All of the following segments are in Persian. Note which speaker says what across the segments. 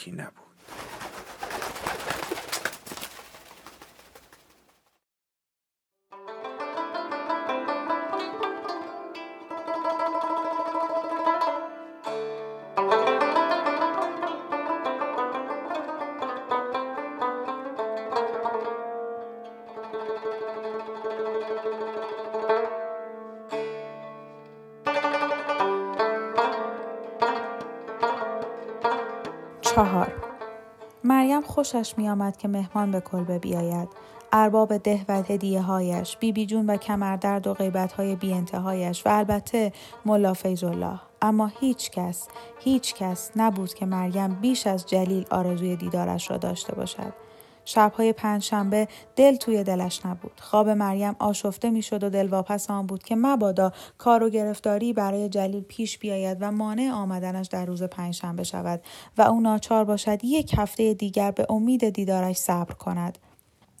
Speaker 1: یکی نبود.
Speaker 2: چهار مریم خوشش می آمد که مهمان به کلبه بیاید. ارباب ده و هدیه هایش، بیبی جون و کمردرد و غیبت های بی انتهایش و البته ملا الله. اما هیچ کس، هیچ کس نبود که مریم بیش از جلیل آرزوی دیدارش را داشته باشد. شبهای پنجشنبه دل توی دلش نبود. خواب مریم آشفته می‌شد و دلواپس آن بود که مبادا کار و گرفتاری برای جلیل پیش بیاید و مانع آمدنش در روز پنجشنبه شود و او ناچار باشد یک هفته دیگر به امید دیدارش صبر کند.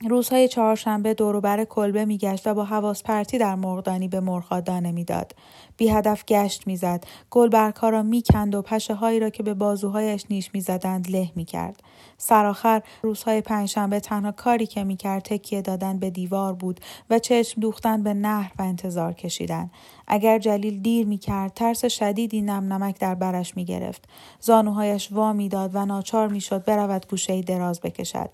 Speaker 2: روزهای چهارشنبه دوروبر کلبه میگشت و با حواس پرتی در مرغدانی به مرغها دانه می‌داد. بی هدف گشت می‌زد. گلبرگها را می‌کند و پشه هایی را که به بازوهایش نیش می‌زدند له می‌کرد. سرآخر روزهای پنجشنبه تنها کاری که می‌کرد تکیه دادن به دیوار بود و چشم دوختن به نهر و انتظار کشیدن. اگر جلیل دیر می‌کرد ترس شدیدی نم نمک در برش می‌گرفت. زانوهایش وا می‌داد و ناچار می‌شد برود گوشه دراز بکشد.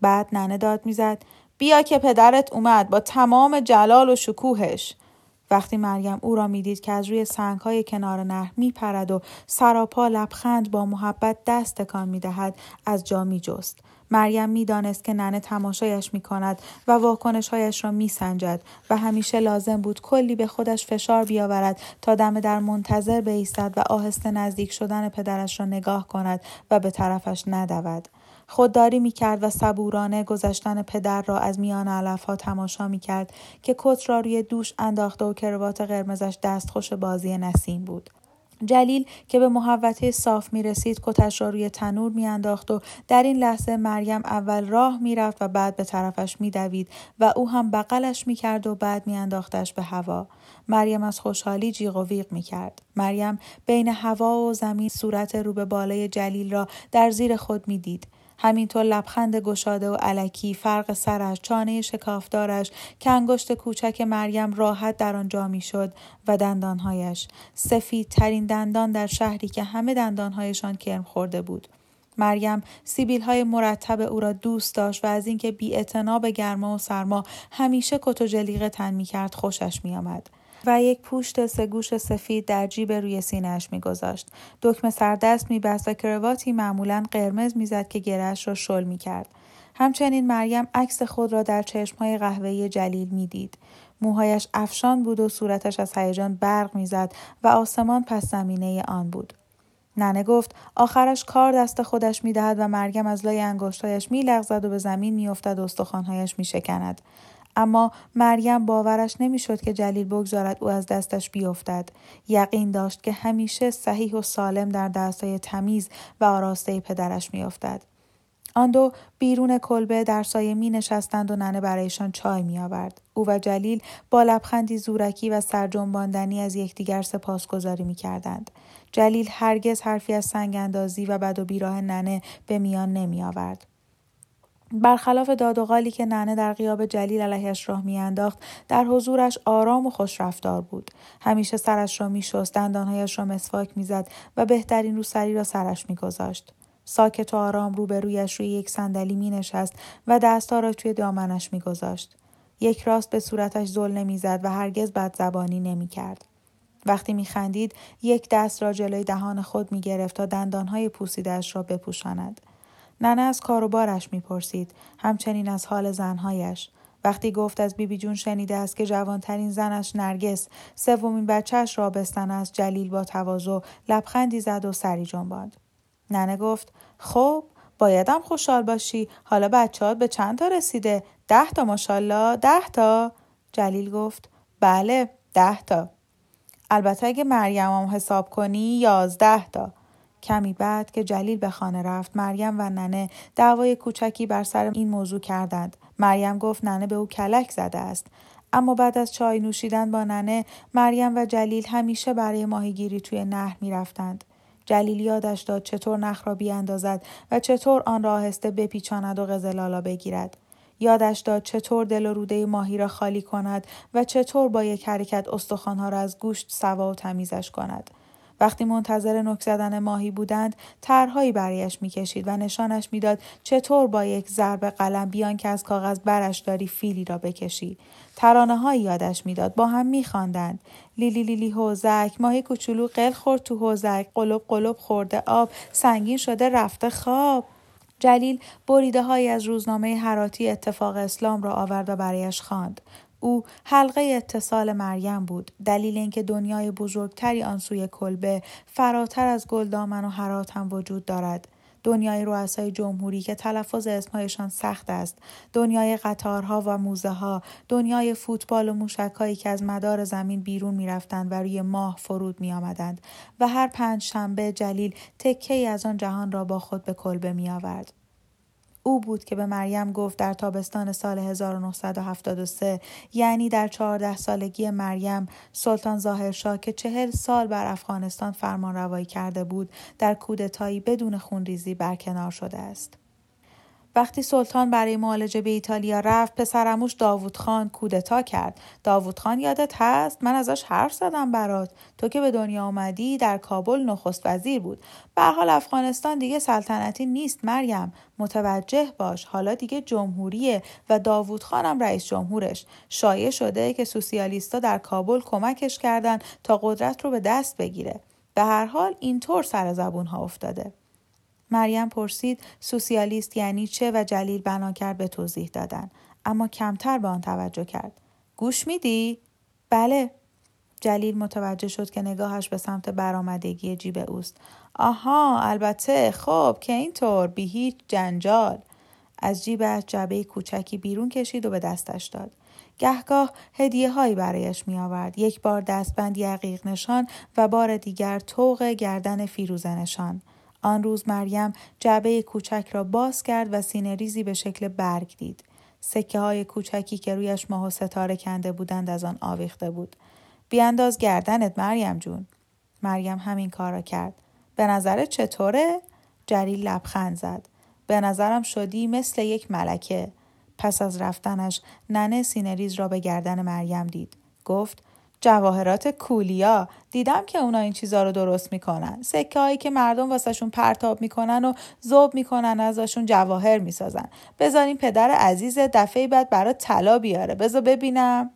Speaker 2: بعد ننه داد می‌زد. بیا که پدرت اومد با تمام جلال و شکوهش. وقتی مریم او را می‌دید که از روی سنگهای کنار نهر میپرد و سراپا لبخند با محبت دست تکان می‌دهد از جا میجست. مریم می‌دانست که ننه تماشایش می کند و واکنشهایش را می سنجد و همیشه لازم بود کلی به خودش فشار بیاورد تا دم در منتظر بایستد و آهسته نزدیک شدن پدرش را نگاه کند و به طرفش ندود. خودداری می کرد و صبورانه گذشتن پدر را از میان علفها تماشا می کرد که کت را روی دوش انداخته و کروات قرمزش دستخوش بازی نسیم بود. جلیل که به محوطه صاف می رسید کتش را روی تنور می انداخت و در این لحظه مریم اول راه می رفت و بعد به طرفش می دوید و او هم بغلش می کرد و بعد می انداختش به هوا. مریم از خوشحالی جیغ و ویغ می کرد. مریم بین هوا و زمین صورت رو به بالای جلیل را در زیر خود می دید. همینطور لبخند گشاده و علکی فرق سرش چانه شکافدارش که انگشت کوچک مریم راحت در آنجا می‌شد و دندانهایش سفید ترین دندان در شهری که همه دندانهایشان کرم خورده بود مریم سیبیل های مرتب او را دوست داشت و از اینکه بی به گرما و سرما همیشه کت و جلیقه تن می کرد خوشش می آمد. و یک پوشت سگوش سفید در جیب روی سینهاش میگذاشت. دکمه سردست میبست و کرواتی معمولا قرمز می‌زد که گرهش را شل می‌کرد. همچنین مریم عکس خود را در چشمهای قهوه‌ای جلیل می‌دید. موهایش افشان بود و صورتش از هیجان برق می‌زد و آسمان پس زمینه آن بود. ننه گفت آخرش کار دست خودش می‌دهد و مریم از لای انگشتهایش میلغزد و به زمین میافتد و استخوانهایش میشکند. اما مریم باورش نمی‌شد که جلیل بگذارد او از دستش بیفتد یقین داشت که همیشه صحیح و سالم در دستای تمیز و آراسته پدرش میافتد آن دو بیرون کلبه در سایه می نشستند و ننه برایشان چای می آورد. او و جلیل با لبخندی زورکی و سرجنباندنی از یکدیگر سپاسگزاری می کردند. جلیل هرگز حرفی از سنگ اندازی و بد و بیراه ننه به میان نمی آورد. برخلاف داد که ننه در قیاب جلیل علیهش راه میانداخت در حضورش آرام و خوشرفتار بود همیشه سرش را میشست دندانهایش را مسواک می‌زد و بهترین روسری را سرش میگذاشت ساکت و آرام روبرویش روی یک صندلی می نشست و دستها را توی دامنش می گذاشت. یک راست به صورتش زل نمی‌زد و هرگز بد زبانی نمی کرد. وقتی می خندید یک دست را جلوی دهان خود می گرفت تا دندانهای پوسیدهش را بپوشاند. ننه از کار و بارش می‌پرسید همچنین از حال زنهایش. وقتی گفت از بیبی جون شنیده است که جوانترین زنش نرگس سومین بچهش را بستن است جلیل با تواضع لبخندی زد و سری جنباند. ننه گفت خب بایدم خوشحال باشی. حالا بچه به چند تا رسیده؟ ده تا ماشالله ده تا. جلیل گفت بله ده تا. البته اگه مریم حساب کنی یازده تا. کمی بعد که جلیل به خانه رفت مریم و ننه دعوای کوچکی بر سر این موضوع کردند. مریم گفت ننه به او کلک زده است. اما بعد از چای نوشیدن با ننه مریم و جلیل همیشه برای ماهیگیری توی نهر می‌رفتند. جلیل یادش داد چطور نخ را بیاندازد و چطور آن را آهسته بپیچاند و قزلالا بگیرد. یادش داد چطور دل و روده ماهی را خالی کند و چطور با یک حرکت استخوانها را از گوشت سوا و تمیزش کند. وقتی منتظر نک زدن ماهی بودند طرحهایی برایش می‌کشید و نشانش می‌داد چطور با یک ضرب قلم بیان که از کاغذ برش داری فیلی را بکشی. ترانه های یادش می‌داد با هم میخواندند. لیلی لیلی حوزک ماهی کوچولو قل خورد تو حوزک قلب قلب خورده آب سنگین شده رفته خواب. جلیل بریده های از روزنامه حراتی اتفاق اسلام را آورد و برایش خواند. او حلقه اتصال مریم بود. دلیل اینکه دنیای بزرگتری آن سوی کلبه فراتر از گلدامن و حرات هم وجود دارد. دنیای رؤسای جمهوری که تلفظ اسمهایشان سخت است. دنیای قطارها و موزه ها دنیای فوتبال و موشکهایی که از مدار زمین بیرون می‌رفتند و روی ماه فرود می آمدند و هر پنج شنبه جلیل تکه ای از آن جهان را با خود به کلبه می آورد. او بود که به مریم گفت در تابستان سال 1973 یعنی در چهارده سالگی مریم سلطان ظاهرشاه که چهل سال بر افغانستان فرمان روایی کرده بود در کودتایی بدون خونریزی برکنار شده است. وقتی سلطان برای معالجه به ایتالیا رفت پسرموش داوود خان کودتا کرد. داوود خان یادت هست؟ من ازش حرف زدم برات. تو که به دنیا آمدی در کابل نخست وزیر بود. به حال افغانستان دیگه سلطنتی نیست مریم. متوجه باش. حالا دیگه جمهوریه و داوود خانم رئیس جمهورش. شایع شده که سوسیالیستا در کابل کمکش کردن تا قدرت رو به دست بگیره. به هر حال اینطور سر زبون ها افتاده. مریم پرسید سوسیالیست یعنی چه و جلیل بنا کرد به توضیح دادن. اما کمتر به آن توجه کرد. گوش میدی؟ بله. جلیل متوجه شد که نگاهش به سمت برآمدگی جیب اوست. آها البته. خب که اینطور. بی هیچ جنجال. از جیبش جعبه کوچکی بیرون کشید و به دستش داد. گهگاه هدیه هایی برایش می آورد. یک بار دستبند یقیق نشان و بار دیگر توق گردن فیروزه نشان. آن روز مریم جعبه کوچک را باز کرد و سینه ریزی به شکل برگ دید. سکه های کوچکی که رویش ماه و ستاره کنده بودند از آن آویخته بود. بیانداز گردنت مریم جون. مریم همین کار را کرد. به نظرت چطوره؟ جلیل لبخند زد. به نظرم شدی مثل یک ملکه. پس از رفتنش ننه سینه‌ریز را به گردن مریم دید. گفت جواهرات کولیا. دیدم که اونا این چیزا رو درست می‌کنن. سکه هایی که مردم واسه‌شون پرتاب می‌کنن و ذوب می‌کنن ازشون جواهر می‌سازن. بذارین پدر عزیز دفعه بعد برای طلا بیاره. بذار ببینم.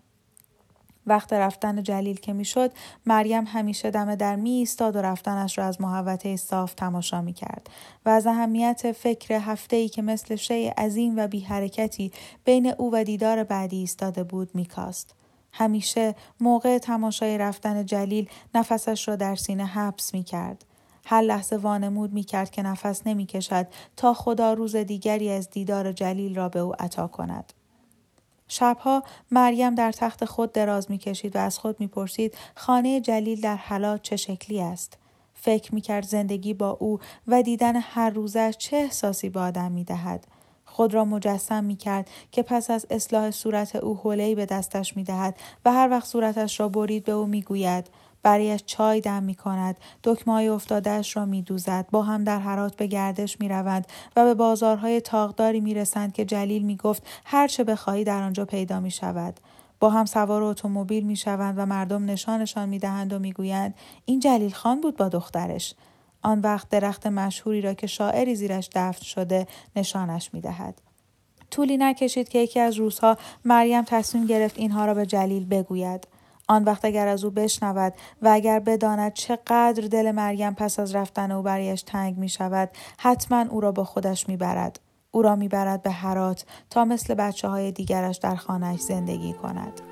Speaker 2: وقت رفتن جلیل که می‌شد مریم همیشه دم در می ایستاد و رفتنش را از محوطه صاف تماشا می کرد و از اهمیت فکر هفته ای که مثل شی عظیم و بی حرکتی بین او و دیدار بعدی ایستاده بود میکاست. همیشه موقع تماشای رفتن جلیل نفسش را در سینه حبس می کرد. هر لحظه وانمود می کرد که نفس نمی کشد تا خدا روز دیگری از دیدار جلیل را به او عطا کند. شبها مریم در تخت خود دراز می کشید و از خود می پرسید خانه جلیل در حالات چه شکلی است. فکر می کرد زندگی با او و دیدن هر روزش چه احساسی به آدم می دهد. خود را مجسم می کرد که پس از اصلاح صورت او حوله به دستش می دهد و هر وقت صورتش را برید به او می گوید برایش چای دم می کند دکمه افتادهش را می دوزد با هم در حرات به گردش می روند و به بازارهای تاغداری می رسند که جلیل می گفت هر چه بخواهی در آنجا پیدا می شود با هم سوار اتومبیل می شوند و مردم نشانشان می دهند و می گویند این جلیل خان بود با دخترش. آن وقت درخت مشهوری را که شاعری زیرش دفن شده نشانش می دهد. طولی نکشید که یکی از روزها مریم تصمیم گرفت اینها را به جلیل بگوید. آن وقت اگر از او بشنود و اگر بداند چقدر دل مریم پس از رفتن او برایش تنگ می شود حتما او را با خودش می برد. او را می‌برد به هرات تا مثل بچه های دیگرش در خانهش زندگی کند.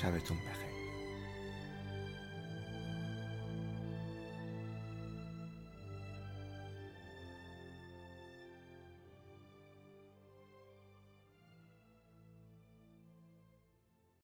Speaker 1: sabes tú un.